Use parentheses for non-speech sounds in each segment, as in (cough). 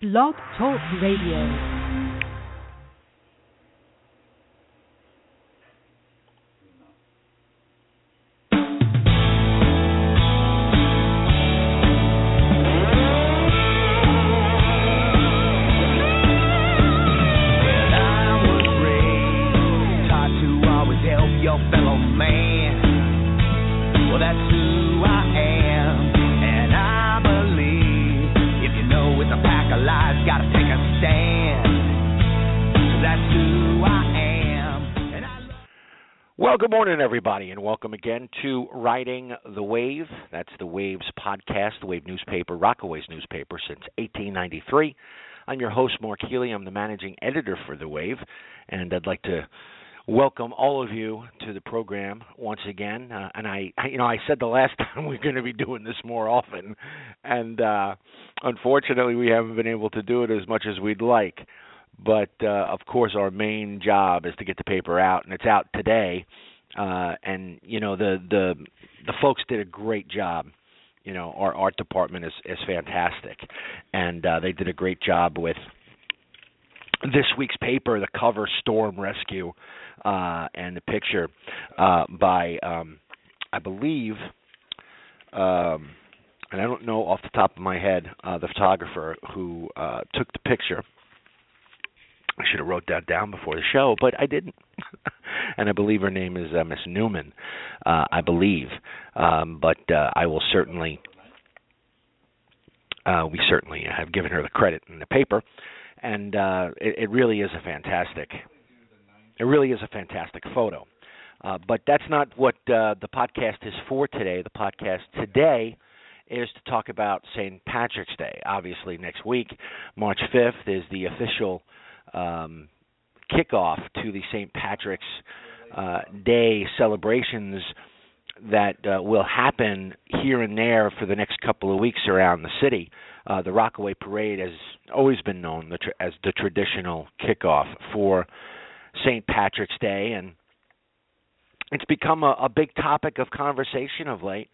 Blog Talk Radio. Morning, everybody, and welcome again to Riding the Wave. That's the Waves podcast, the Wave newspaper, Rockaway's newspaper since 1893. I'm your host, Mark Healey. I'm the managing editor for the Wave, and I'd like to welcome all of you to the program once again. Uh, and I, I, you know, I said the last (laughs) time we are going to be doing this more often, and uh, unfortunately, we haven't been able to do it as much as we'd like. But uh, of course, our main job is to get the paper out, and it's out today uh, and you know the the the folks did a great job. You know, our art department is is fantastic, and uh, they did a great job with this week's paper, the cover Storm Rescue, uh, and the picture uh, by um, I believe, um, and I don't know off the top of my head uh, the photographer who uh, took the picture. I should have wrote that down before the show, but I didn't. (laughs) and I believe her name is uh, Miss Newman, uh, I believe. Um, but uh, I will certainly, uh, we certainly have given her the credit in the paper, and uh, it, it really is a fantastic, it really is a fantastic photo. Uh, but that's not what uh, the podcast is for today. The podcast today is to talk about St. Patrick's Day. Obviously, next week, March 5th, is the official um, kickoff to the St. Patrick's uh, Day celebrations that uh, will happen here and there for the next couple of weeks around the city. Uh, the Rockaway Parade has always been known the as the traditional kickoff for St. Patrick's Day, and it's become a, a big topic of conversation of late.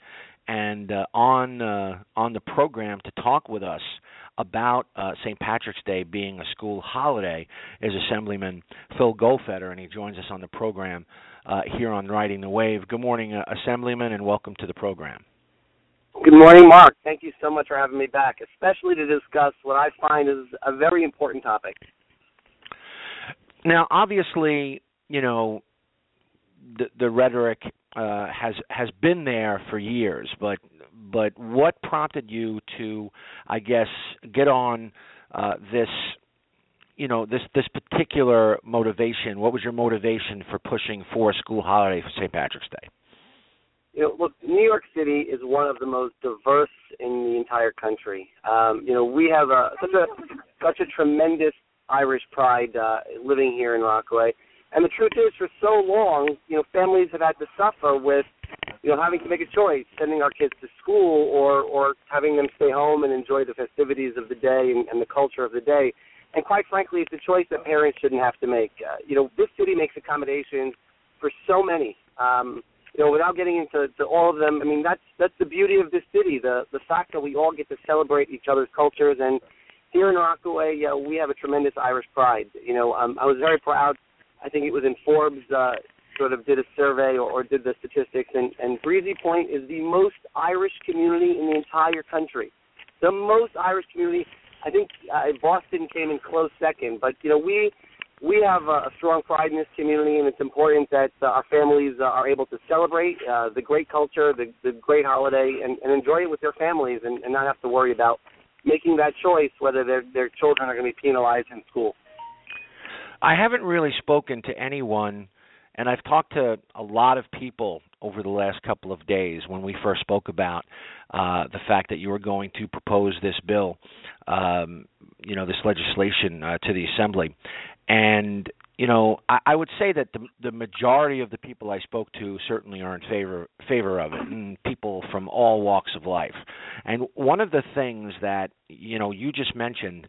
And uh, on uh, on the program to talk with us about uh, St. Patrick's Day being a school holiday is Assemblyman Phil Goldfeder, and he joins us on the program uh, here on Riding the Wave. Good morning, uh, Assemblyman, and welcome to the program. Good morning, Mark. Thank you so much for having me back, especially to discuss what I find is a very important topic. Now, obviously, you know, the, the rhetoric uh, has has been there for years, but but what prompted you to, I guess, get on uh, this, you know, this this particular motivation? What was your motivation for pushing for a school holiday for St. Patrick's Day? You know, look, New York City is one of the most diverse in the entire country. Um, you know, we have a, such a such a tremendous Irish pride uh, living here in Rockaway. And the truth is, for so long, you know, families have had to suffer with you know, having to make a choice, sending our kids to school or or having them stay home and enjoy the festivities of the day and, and the culture of the day. And quite frankly, it's a choice that parents shouldn't have to make. Uh, you know, this city makes accommodations for so many. Um, you know, without getting into to all of them, I mean, that's that's the beauty of this city. The the fact that we all get to celebrate each other's cultures. And here in Rockaway, uh, we have a tremendous Irish pride. You know, um, I was very proud. I think it was in Forbes uh, sort of did a survey or, or did the statistics, and, and Breezy Point is the most Irish community in the entire country. The most Irish community. I think uh, Boston came in close second, but you know we we have a, a strong pride in this community, and it's important that uh, our families uh, are able to celebrate uh, the great culture, the, the great holiday, and, and enjoy it with their families, and, and not have to worry about making that choice whether their their children are going to be penalized in school. I haven't really spoken to anyone and I've talked to a lot of people over the last couple of days when we first spoke about uh, the fact that you were going to propose this bill, um, you know, this legislation uh, to the assembly, and you know, I, I would say that the the majority of the people I spoke to certainly are in favor favor of it, and people from all walks of life. And one of the things that you know you just mentioned,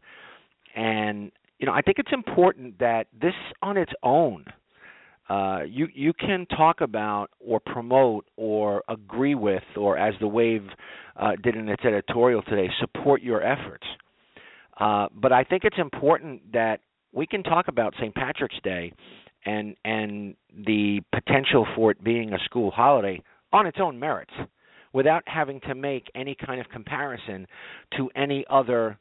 and you know, I think it's important that this on its own uh, you you can talk about or promote or agree with or as the wave uh, did in its editorial today support your efforts Uh, but I think it's important that we can talk about St. Patrick's Day and and the potential for it being a school holiday on its own merits without having to make any kind of comparison to any other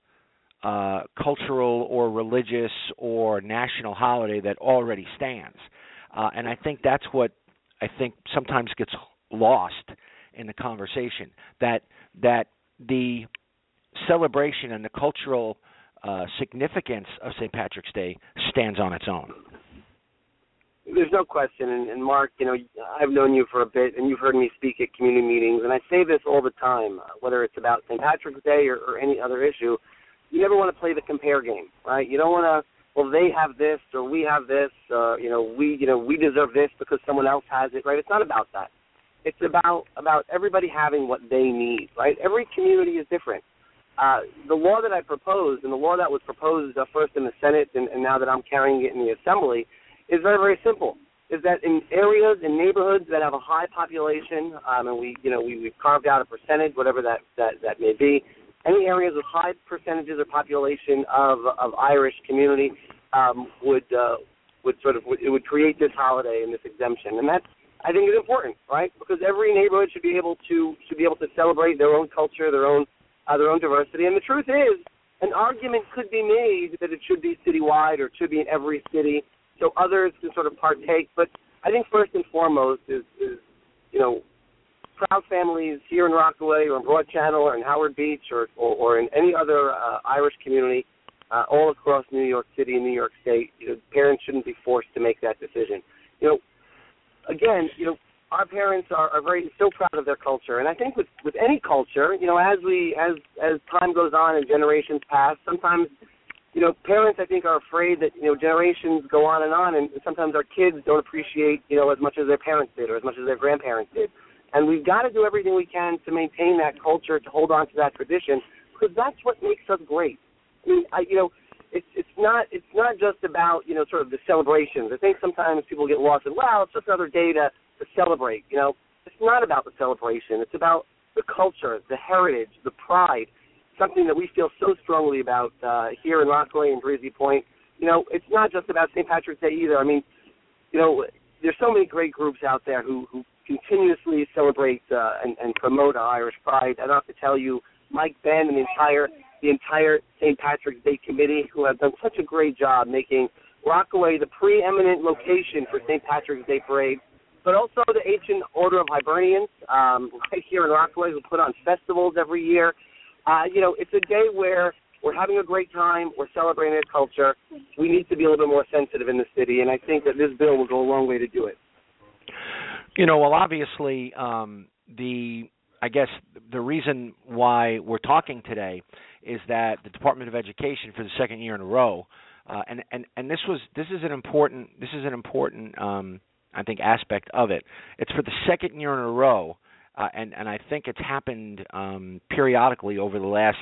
uh, cultural or religious or national holiday that already stands. Uh, and I think that's what I think sometimes gets lost in the conversation that that the celebration and the cultural uh, significance of St. Patrick's Day stands on its own. There's no question, and, and Mark, you know, I've known you for a bit, and you've heard me speak at community meetings, and I say this all the time, whether it's about St. Patrick's Day or, or any other issue. You never want to play the compare game, right? You don't want to well they have this or we have this uh you know we you know we deserve this because someone else has it right it's not about that it's about about everybody having what they need right every community is different uh, the law that I proposed and the law that was proposed uh, first in the Senate and, and now that I'm carrying it in the Assembly is very very simple. Is that in areas in neighborhoods that have a high population, um, and we you know we, we've carved out a percentage, whatever that that that may be. Any areas with high percentages of population of of Irish community um, would uh, would sort of it would create this holiday and this exemption, and that's I think is important, right? Because every neighborhood should be able to should be able to celebrate their own culture, their own uh, their own diversity. And the truth is, an argument could be made that it should be citywide or it should be in every city, so others can sort of partake. But I think first and foremost is, is you know, proud families here in Rockaway or in Broad Channel or in Howard Beach or or, or in any other uh, Irish community, uh, all across New York City and New York State. You know, parents shouldn't be forced to make that decision. You know, again, you know, our parents are, are very so proud of their culture, and I think with with any culture, you know, as we as as time goes on and generations pass, sometimes you know, parents I think are afraid that you know generations go on and on, and sometimes our kids don't appreciate you know as much as their parents did or as much as their grandparents did, and we've got to do everything we can to maintain that culture, to hold on to that tradition, because that's what makes us great. I mean, I you know, it's it's not it's not just about you know sort of the celebrations. I think sometimes people get lost in wow, it's just another day to to celebrate. You know, it's not about the celebration. It's about the culture, the heritage, the pride. Something that we feel so strongly about uh, here in Rockaway and Breezy Point. You know, it's not just about St. Patrick's Day either. I mean, you know, there's so many great groups out there who who continuously celebrate uh, and, and promote Irish pride. I have to tell you, Mike Ben and the entire the entire St. Patrick's Day committee, who have done such a great job making Rockaway the preeminent location for St. Patrick's Day parade but also the Ancient Order of Hibernians um, right here in Rockaway who put on festivals every year. Uh, you know, it's a day where we're having a great time. We're celebrating our culture. We need to be a little bit more sensitive in the city, and I think that this bill will go a long way to do it. You know, well, obviously, um, the I guess the reason why we're talking today is that the Department of Education, for the second year in a row, uh, and and and this was this is an important this is an important um, I think aspect of it. It's for the second year in a row, uh, and and I think it's happened um, periodically over the last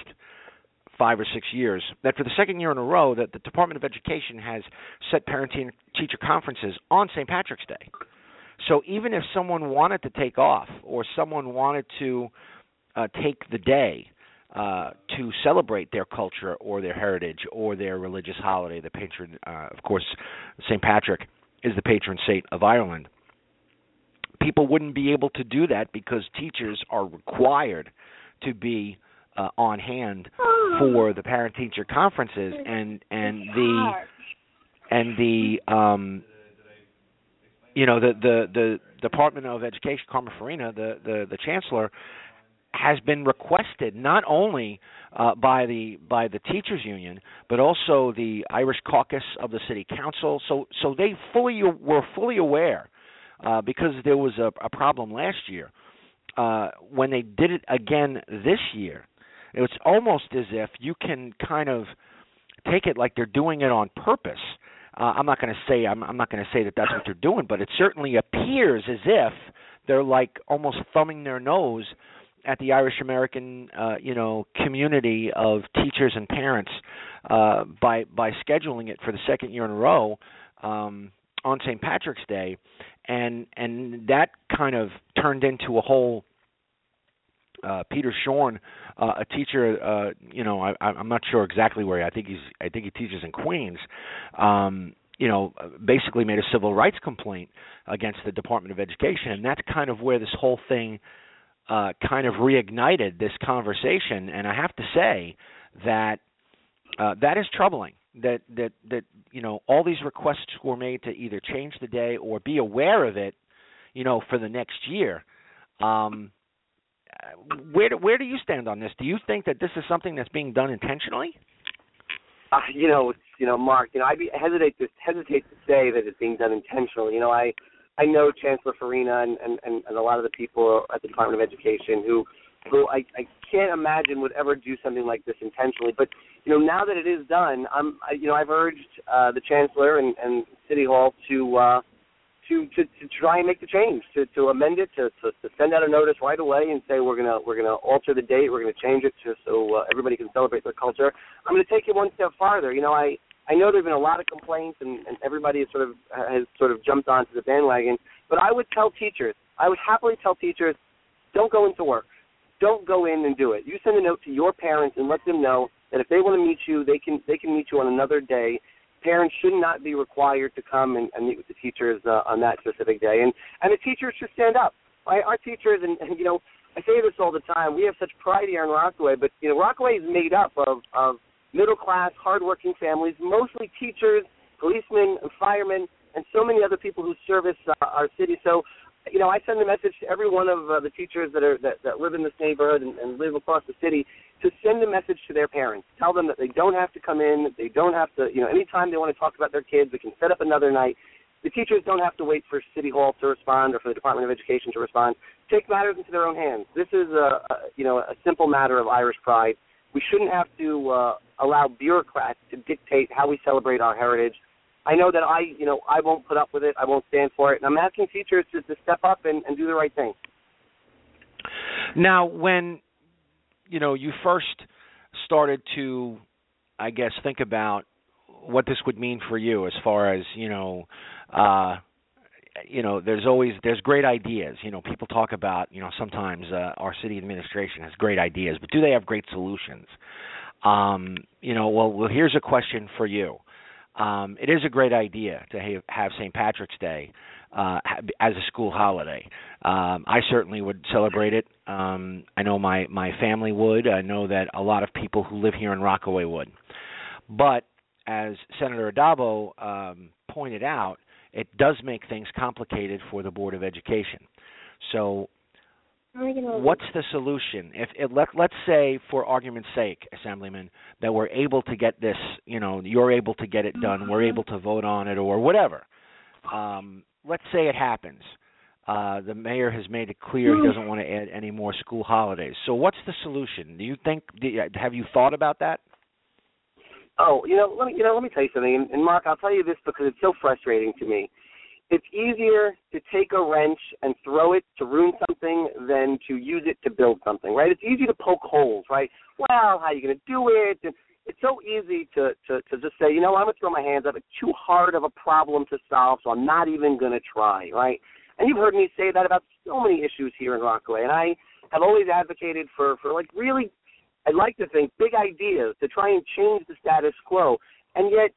five or six years. That for the second year in a row, that the Department of Education has set parent-teacher conferences on St. Patrick's Day. So even if someone wanted to take off or someone wanted to uh, take the day uh, to celebrate their culture or their heritage or their religious holiday, the patron, uh, of course, St. Patrick is the patron saint of Ireland. People wouldn't be able to do that because teachers are required to be uh, on hand for the parent teacher conferences and and the and the um you know the the the Department of Education Carmen Farina the the the chancellor has been requested not only uh, by the by the teachers union, but also the Irish caucus of the city council. So so they fully were fully aware uh, because there was a, a problem last year uh, when they did it again this year. It's almost as if you can kind of take it like they're doing it on purpose. Uh, I'm not going to say I'm, I'm not going to say that that's what they're doing, but it certainly appears as if they're like almost thumbing their nose at the Irish American uh, you know community of teachers and parents uh, by by scheduling it for the second year in a row um, on St. Patrick's Day, and and that kind of turned into a whole uh, Peter Shorn uh, a teacher. Uh, you know, I, I'm not sure exactly where. He, I think he's. I think he teaches in Queens. Um, you know, basically made a civil rights complaint against the Department of Education, and that's kind of where this whole thing uh, kind of reignited this conversation. And I have to say that uh, that is troubling. That that that you know all these requests were made to either change the day or be aware of it, you know, for the next year. Um, where do, where do you stand on this? Do you think that this is something that's being done intentionally? Uh, you know, you know, Mark. You know, I hesitate to hesitate to say that it's being done intentionally. You know, I I know Chancellor Farina and, and, and a lot of the people at the Department of Education who who I, I can't imagine would ever do something like this intentionally. But you know, now that it is done, I'm I, you know I've urged uh, the Chancellor and, and City Hall to uh, to, to to try and make the change, to to amend it, to, to to send out a notice right away and say we're gonna we're gonna alter the date, we're gonna change it to so uh, everybody can celebrate their culture. I'm gonna take it one step farther. You know, I I know there've been a lot of complaints and, and everybody has sort of has sort of jumped onto the bandwagon, but I would tell teachers, I would happily tell teachers, don't go into work, don't go in and do it. You send a note to your parents and let them know that if they want to meet you, they can they can meet you on another day parents should not be required to come and, and meet with the teachers uh, on that specific day, and and the teachers should stand up. Right? Our teachers, and, and you know, I say this all the time. We have such pride here in Rockaway, but you know, Rockaway is made up of of middle class, hardworking families, mostly teachers, policemen, and firemen, and so many other people who service uh, our city. So you know, I send a message to every one of uh, the teachers that are that, that live in this neighborhood and, and live across the city to send a message to their parents. Tell them that they don't have to come in. They don't have to, you know, anytime they want to talk about their kids, they can set up another night. The teachers don't have to wait for City Hall to respond or for the Department of Education to respond. Take matters into their own hands. This is a, a you know a simple matter of Irish pride. We shouldn't have to uh, allow bureaucrats to dictate how we celebrate our heritage I know that I, you know, I won't put up with it. I won't stand for it. And I'm asking teachers to, to step up and, and do the right thing. Now, when you know you first started to, I guess, think about what this would mean for you, as far as you know, uh, you know, there's always there's great ideas. You know, people talk about you know sometimes uh, our city administration has great ideas, but do they have great solutions? Um, you know, well, well, here's a question for you um, it is a great idea to have, have St. Patrick's Day uh, as a school holiday. Um, I certainly would celebrate it. Um, I know my my family would. I know that a lot of people who live here in Rockaway would. But as Senator Addabbo um, pointed out, it does make things complicated for the Board of Education. So What's the solution? If it, let let's say, for argument's sake, Assemblyman, that we're able to get this, you know, you're able to get it done, we're able to vote on it, or whatever. Um, let's say it happens. Uh, the mayor has made it clear he doesn't want to add any more school holidays. So, what's the solution? Do you think? Do you, have you thought about that? Oh, you know, let me you know, let me tell you something. And, and Mark, I'll tell you this because it's so frustrating to me it's easier to take a wrench and throw it to ruin something than to use it to build something, right? It's easy to poke holes, right? Well, how are you going to do it? And it's so easy to, to to just say, you know, I'm going to throw my hands up. It's too hard of a problem to solve, so I'm not even going to try, right? And you've heard me say that about so many issues here in Rockaway, and I have always advocated for for like really, I'd like to think big ideas to try and change the status quo, and yet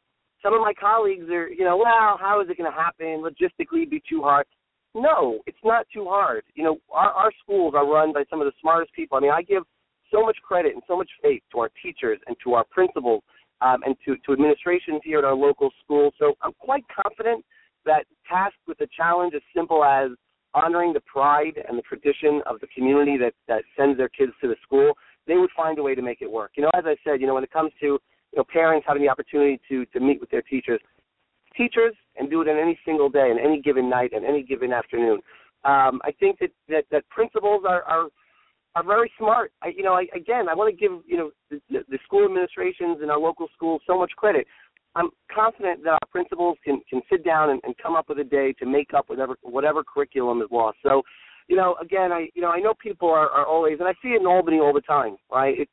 some of my colleagues are, you know, well, how is it going to happen? Logistically, be too hard. No, it's not too hard. You know, our, our schools are run by some of the smartest people. I mean, I give so much credit and so much faith to our teachers and to our principals um, and to, to administrations here at our local schools. So I'm quite confident that tasked with a challenge as simple as honoring the pride and the tradition of the community that, that sends their kids to the school, they would find a way to make it work. You know, as I said, you know, when it comes to you know, parents having the opportunity to to meet with their teachers, teachers, and do it on any single day, and any given night, and any given afternoon. Um, I think that, that that principals are are are very smart. I, you know, I, again, I want to give you know the, the school administrations and our local schools so much credit. I'm confident that our principals can can sit down and, and come up with a day to make up whatever whatever curriculum is lost. So, you know, again, I you know I know people are, are always, and I see it in Albany all the time. Right? It's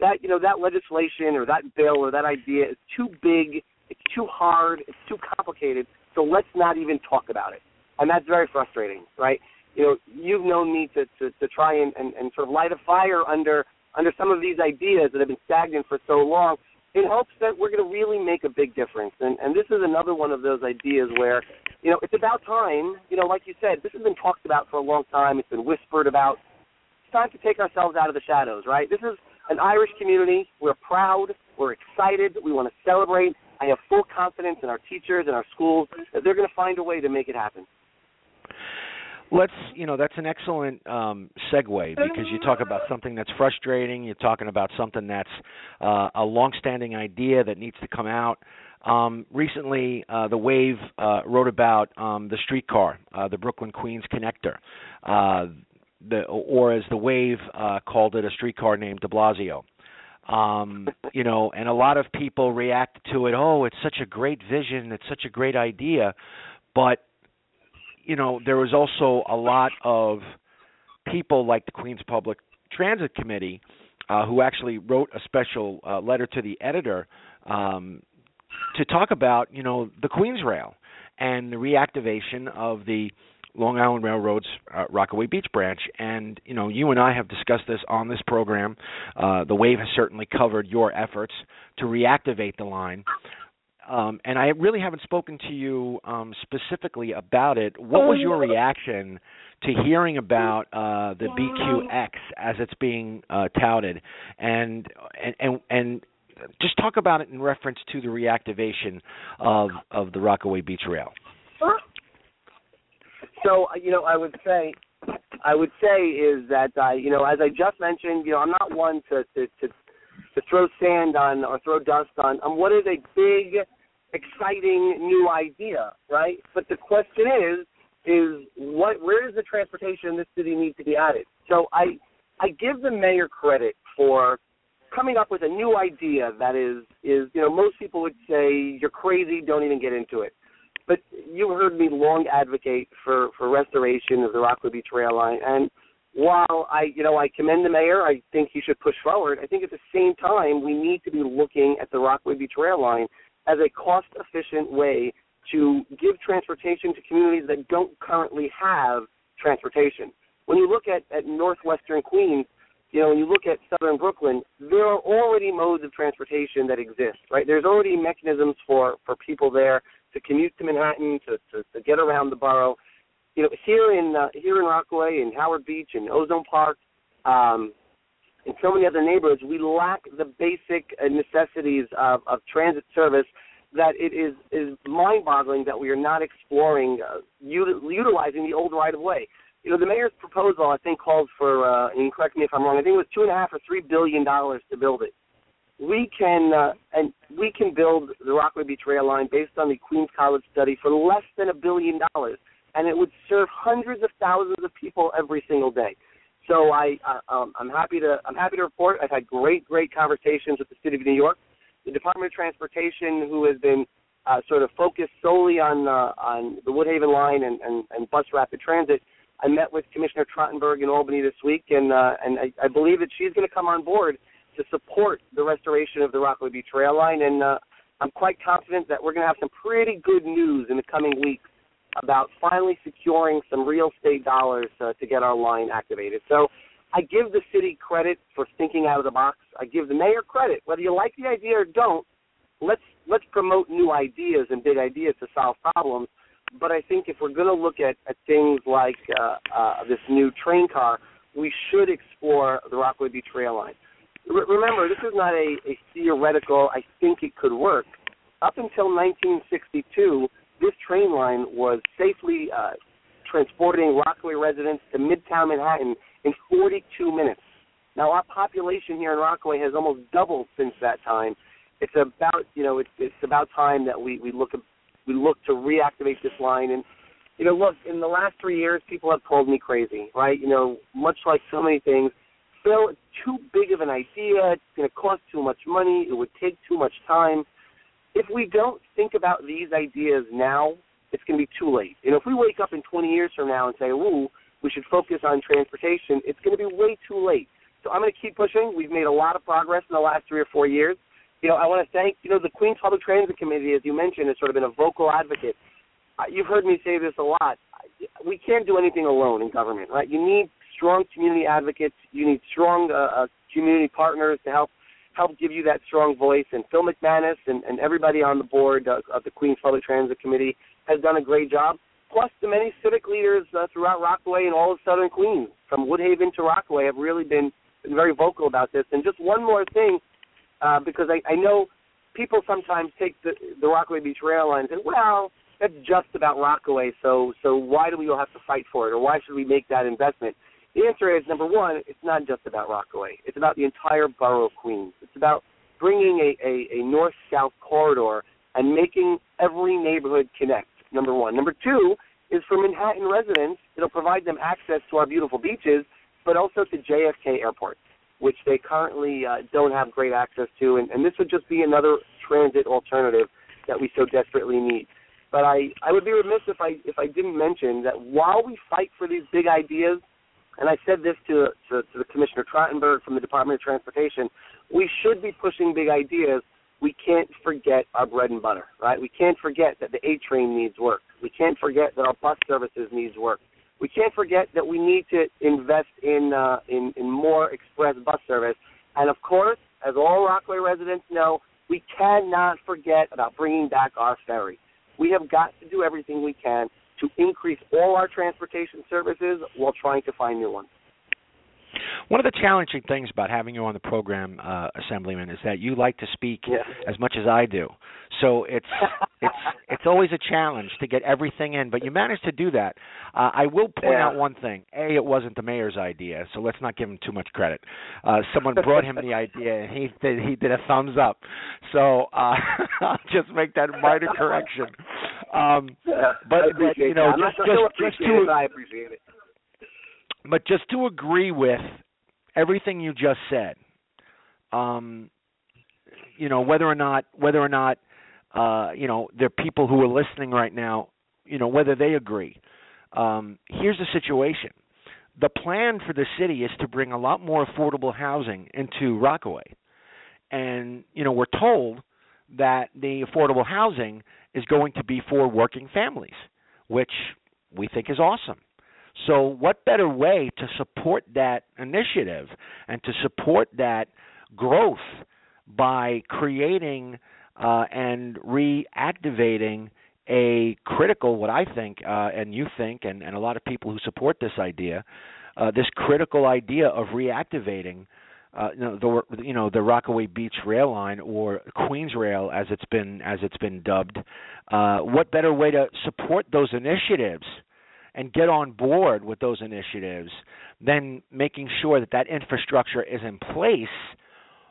that you know that legislation or that bill or that idea is too big, it's too hard, it's too complicated. So let's not even talk about it, and that's very frustrating, right? You know, you've known me to to, to try and, and and sort of light a fire under under some of these ideas that have been stagnant for so long in hopes that we're going to really make a big difference. And, and this is another one of those ideas where, you know, it's about time, you know, like you said, this has been talked about for a long time. It's been whispered about. It's time to take ourselves out of the shadows, right? This is an Irish community. We're proud. We're excited. We want to celebrate. I have full confidence in our teachers and our schools that they're going to find a way to make it happen let's you know that's an excellent um, segue because you talk about something that's frustrating. You're talking about something that's uh, a long-standing idea that needs to come out. Um, recently, uh, the Wave uh, wrote about um, the streetcar, uh, the Brooklyn Queens connector, uh, the, or as the Wave uh, called it, a streetcar named De Blasio. Um, you know, and a lot of people react to it. Oh, it's such a great vision. It's such a great idea, but you know, there was also a lot of people like the Queens Public Transit Committee uh, who actually wrote a special uh, letter to the editor um, to talk about, you know, the Queens Rail and the reactivation of the Long Island Railroad's uh, Rockaway Beach branch. And you know, you and I have discussed this on this program. Uh, the Wave has certainly covered your efforts to reactivate the line um, and I really haven't spoken to you um, specifically about it. What was your reaction to hearing about uh, the BQX as it's being uh, touted, and, and and and just talk about it in reference to the reactivation of of the Rockaway Beach Rail. So you know, I would say, I would say is that I, you know, as I just mentioned, you know, I'm not one to to, to to throw sand on or throw dust on on what is a big, exciting new idea, right? But the question is, is what where does the transportation in this city need to be added? So I I give the mayor credit for coming up with a new idea that is is you know most people would say you're crazy, don't even get into it. But you heard me long advocate for for restoration of the Rockaway Beach rail line and while I, you know, I commend the mayor, I think he should push forward. I think at the same time we need to be looking at the Rockaway Beach rail line as a cost-efficient way to give transportation to communities that don't currently have transportation. When you look at, at northwestern Queens, you know, when you look at southern Brooklyn, there are already modes of transportation that exist, right? There's already mechanisms for, for people there to commute to Manhattan, to, to, to get around the borough you know, here in uh, here in Rockaway and Howard Beach and Ozone Park, um, and so many other neighborhoods, we lack the basic necessities of, of transit service. That it is is mind-boggling that we are not exploring uh, util- utilizing the old right of way. You know, the mayor's proposal I think called for, uh, and correct me if I'm wrong, I think it was two and a half or three billion dollars to build it. We can uh, and we can build the Rockaway Beach rail line based on the Queens College study for less than a billion dollars and it would serve hundreds of thousands of people every single day. So I, uh, um, I'm happy to I'm happy to report I've had great great conversations with the city of New York, the Department of Transportation, who has been uh, sort of focused solely on uh, on the Woodhaven line and, and, and bus rapid transit. I met with Commissioner Trottenberg in Albany this week, and uh, and I, I believe that she's going to come on board to support the restoration of the Rockaway Beach rail line, and uh, I'm quite confident that we're going to have some pretty good news in the coming weeks about finally securing some real estate dollars uh, to get our line activated. So I give the city credit for thinking out of the box. I give the mayor credit, whether you like the idea or don't. Let's let's promote new ideas and big ideas to solve problems. But I think if we're going to look at, at things like uh, uh, this new train car, we should explore the Rockaway Beach rail line. Remember, this is not a, a theoretical. I think it could work. Up until 1962 this train line was safely uh, transporting Rockaway residents to Midtown Manhattan in 42 minutes. Now our population here in Rockaway has almost doubled since that time. It's about you know it's it's about time that we we look we look to reactivate this line and you know look in the last three years people have called me crazy right you know much like so many things Phil it's too big of an idea it's going to cost too much money it would take too much time if we don't think about these ideas now, it's going to be too late. You know, if we wake up in 20 years from now and say, "Ooh, we should focus on transportation," it's going to be way too late. So I'm going to keep pushing. We've made a lot of progress in the last three or four years. You know, I want to thank you know the Queens Public Transit Committee, as you mentioned, has sort of been a vocal advocate. Uh, you've heard me say this a lot. We can't do anything alone in government, right? You need strong community advocates. You need strong uh, uh, community partners to help help give you that strong voice. And Phil McManus and, and everybody on the board of, of the Queens Public Transit Committee has done a great job. Plus, the many civic leaders uh, throughout Rockaway and all of Southern Queens, from Woodhaven to Rockaway, have really been, been very vocal about this. And just one more thing, uh, because I, I know people sometimes take the, the Rockaway Beach Rail line and say, well, that's just about Rockaway, so so why do we all have to fight for it, or why should we make that investment? The answer is number one, it's not just about Rockaway. It's about the entire borough of Queens. It's about bringing a, a, a north-south corridor and making every neighborhood connect. Number one. Number two is for Manhattan residents. It'll provide them access to our beautiful beaches, but also to JFK Airport, which they currently uh, don't have great access to. And, and this would just be another transit alternative that we so desperately need. But I, I would be remiss if I if I didn't mention that while we fight for these big ideas, and I said this to, to, to the Commissioner Trottenberg from the Department of Transportation, we should be pushing big ideas. We can't forget our bread and butter, right? We can't forget that the A train needs work. We can't forget that our bus services needs work. We can't forget that we need to invest in uh, in, in more express bus service. And of course, as all Rockaway residents know, we cannot forget about bringing back our ferry. We have got to do everything we can to increase all our transportation services while trying to find new ones. One of the challenging things about having you on the program, uh, Assemblyman, is that you like to speak yeah. as much as I do. So it's (laughs) it's it's always a challenge to get everything in, but you managed to do that. Uh, I will point yeah. out one thing: a, it wasn't the mayor's idea, so let's not give him too much credit. Uh, someone brought him the (laughs) idea, and he did he did a thumbs up. So uh, (laughs) I'll just make that minor correction. Um, yeah, but, but you know, just just, just to it, I appreciate it. But just to agree with everything you just said, um, you know whether or not whether or not uh, you know there are people who are listening right now, you know whether they agree. Um, here's the situation: the plan for the city is to bring a lot more affordable housing into Rockaway, and you know we're told that the affordable housing is going to be for working families, which we think is awesome. So, what better way to support that initiative and to support that growth by creating uh, and reactivating a critical, what I think, uh, and you think, and, and a lot of people who support this idea, uh, this critical idea of reactivating. Uh, you know, the you know the Rockaway Beach Rail Line or Queens Rail as it's been as it's been dubbed. Uh, what better way to support those initiatives and get on board with those initiatives, than making sure that that infrastructure is in place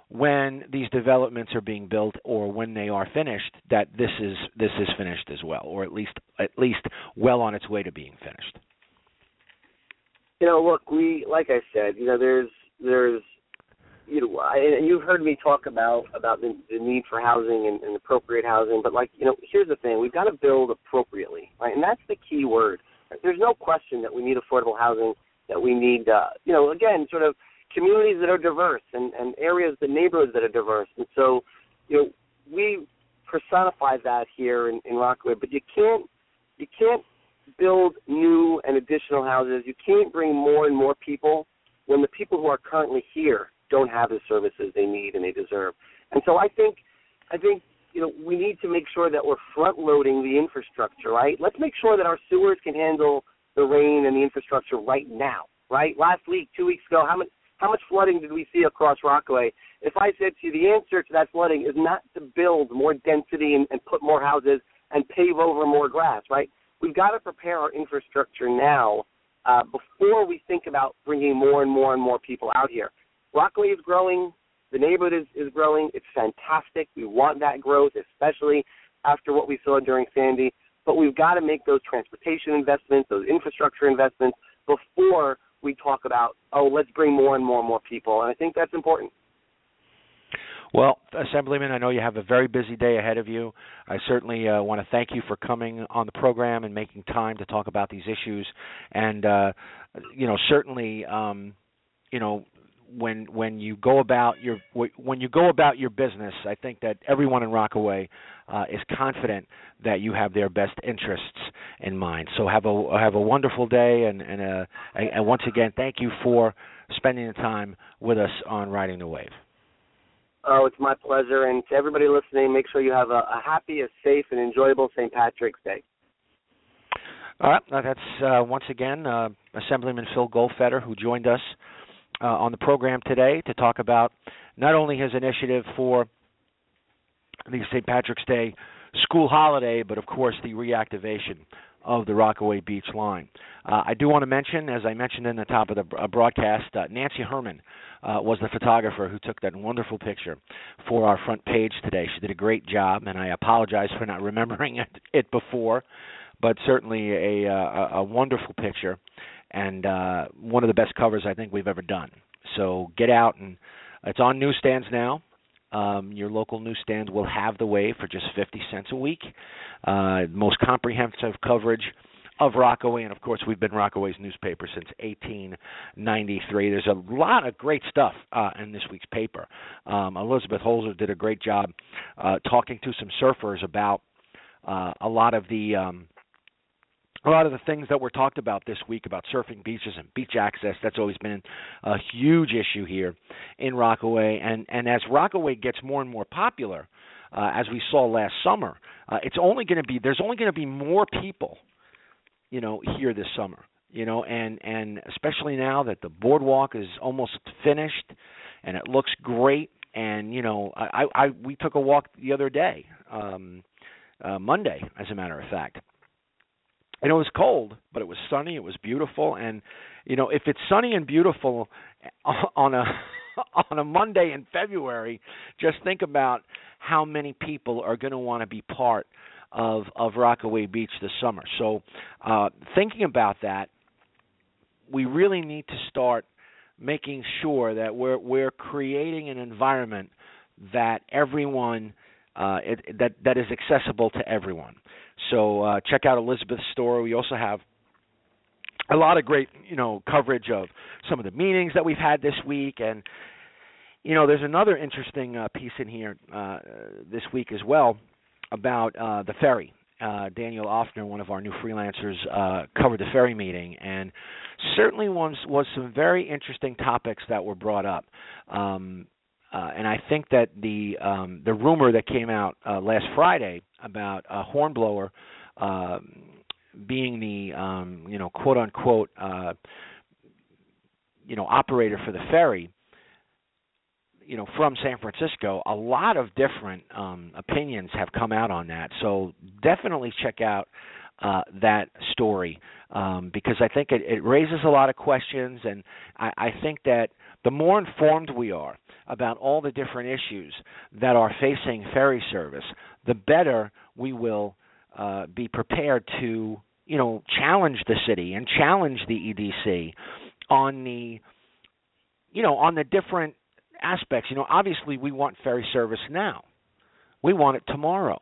when these developments are being built or when they are finished that this is this is finished as well or at least at least well on its way to being finished you know look we like i said you know there's there's you know I, and you've heard me talk about about the, the need for housing and, and appropriate housing but like you know here's the thing we've got to build appropriately right and that's the key word there's no question that we need affordable housing, that we need, uh, you know, again, sort of communities that are diverse and, and areas, the neighborhoods that are diverse. And so, you know, we personify that here in, in Rockaway, but you can't, you can't build new and additional houses. You can't bring more and more people when the people who are currently here don't have the services they need and they deserve. And so I think, I think you know, we need to make sure that we're front loading the infrastructure, right? Let's make sure that our sewers can handle the rain and the infrastructure right now, right? Last week, two weeks ago, how much how much flooding did we see across Rockaway? If I said to you the answer to that flooding is not to build more density and, and put more houses and pave over more grass, right? We've got to prepare our infrastructure now uh, before we think about bringing more and more and more people out here. Rockaway is growing. The neighborhood is, is growing. It's fantastic. We want that growth, especially after what we saw during Sandy. But we've got to make those transportation investments, those infrastructure investments before we talk about, oh, let's bring more and more and more people. And I think that's important. Well, Assemblyman, I know you have a very busy day ahead of you. I certainly uh, want to thank you for coming on the program and making time to talk about these issues. And uh, you know, certainly, um, you know, when when you go about your when you go about your business, I think that everyone in Rockaway uh, is confident that you have their best interests in mind. So have a have a wonderful day, and and, uh, and once again, thank you for spending the time with us on Riding the Wave. Oh, it's my pleasure. And to everybody listening, make sure you have a, a happy, a safe, and enjoyable St. Patrick's Day. All right, that's uh, once again uh, Assemblyman Phil Goldfeder, who joined us uh, on the program today to talk about not only his initiative for the St. Patrick's Day school holiday, but of course the reactivation of the Rockaway Beach line. Uh, I do want to mention, as I mentioned in the top of the uh, broadcast, uh, Nancy Herman uh, was the photographer who took that wonderful picture for our front page today. She did a great job, and I apologize for not (laughs) remembering it, it before, but certainly a, a, a wonderful picture and uh, one of the best covers I think we've ever done. So get out and it's on newsstands now. Um, your local newsstand will have the way for just 50 cents a week. Uh, most comprehensive coverage of Rockaway, and of course, we've been Rockaway's newspaper since 1893. There's a lot of great stuff uh, in this week's paper. Um, Elizabeth Holzer did a great job uh, talking to some surfers about uh, a lot of the um, a lot of the things that were talked about this week about surfing beaches and beach access that's always been a huge issue here in Rockaway. And and as Rockaway gets more and more popular uh, as we saw last summer uh, it's only going to be there's only going to be more people you know here this summer you know and and especially now that the boardwalk is almost finished and it looks great. And you know I I we took a walk the other day um uh Monday as a matter of fact and it was cold, but it was sunny. It was beautiful, and you know, if it's sunny and beautiful (laughs) on a (laughs) on a Monday in February, just think about how many people are going to want to be part of of Rockaway Beach this summer. So, uh, thinking about that, we really need to start making sure that we're we're creating an environment that everyone uh, it, that that is accessible to everyone. So uh, check out Elizabeth's story. We also have a lot of great, you know, coverage of some of the meetings that we've had this week, and you know, there's another interesting uh, piece in here uh, this week as well about uh, the ferry. Uh, Daniel Offner, one of our new freelancers, uh, covered the ferry meeting, and certainly was was some very interesting topics that were brought up. Um, uh, and I think that the um, the rumor that came out uh, last Friday about a hornblower uh, being the um, you know quote unquote uh, you know operator for the ferry, you know from San Francisco, a lot of different um, opinions have come out on that. So definitely check out uh, that story um, because I think it, it raises a lot of questions, and I, I think that the more informed we are about all the different issues that are facing ferry service, the better we will uh, be prepared to, you know, challenge the city and challenge the EDC on the, you know, on the different aspects. You know, obviously we want ferry service now. We want it tomorrow.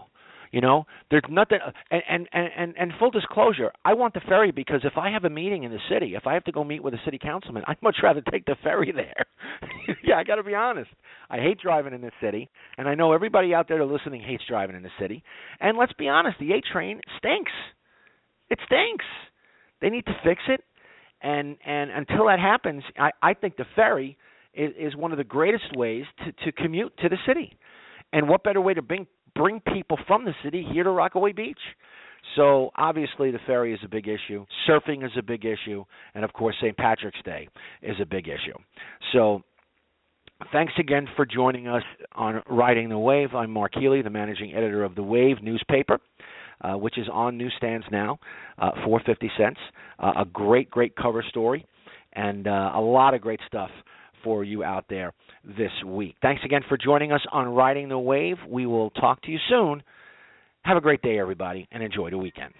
You know, there's nothing. And, and and and full disclosure, I want the ferry because if I have a meeting in the city, if I have to go meet with a city councilman, I'd much rather take the ferry there. (laughs) yeah, I got to be honest. I hate driving in the city, and I know everybody out there listening hates driving in the city. And let's be honest, the A train stinks. It stinks. They need to fix it. And and until that happens, I I think the ferry is, is one of the greatest ways to to commute to the city. And what better way to bring bring people from the city here to Rockaway Beach. So obviously the ferry is a big issue, surfing is a big issue, and of course St. Patrick's Day is a big issue. So thanks again for joining us on Riding the Wave. I'm Mark Healey, the managing editor of the Wave newspaper. Uh, which is on newsstands now uh, for 50 cents. Uh, a great, great cover story, and uh, a lot of great stuff for you out there this week. Thanks again for joining us on Riding the Wave. We will talk to you soon. Have a great day, everybody, and enjoy the weekend.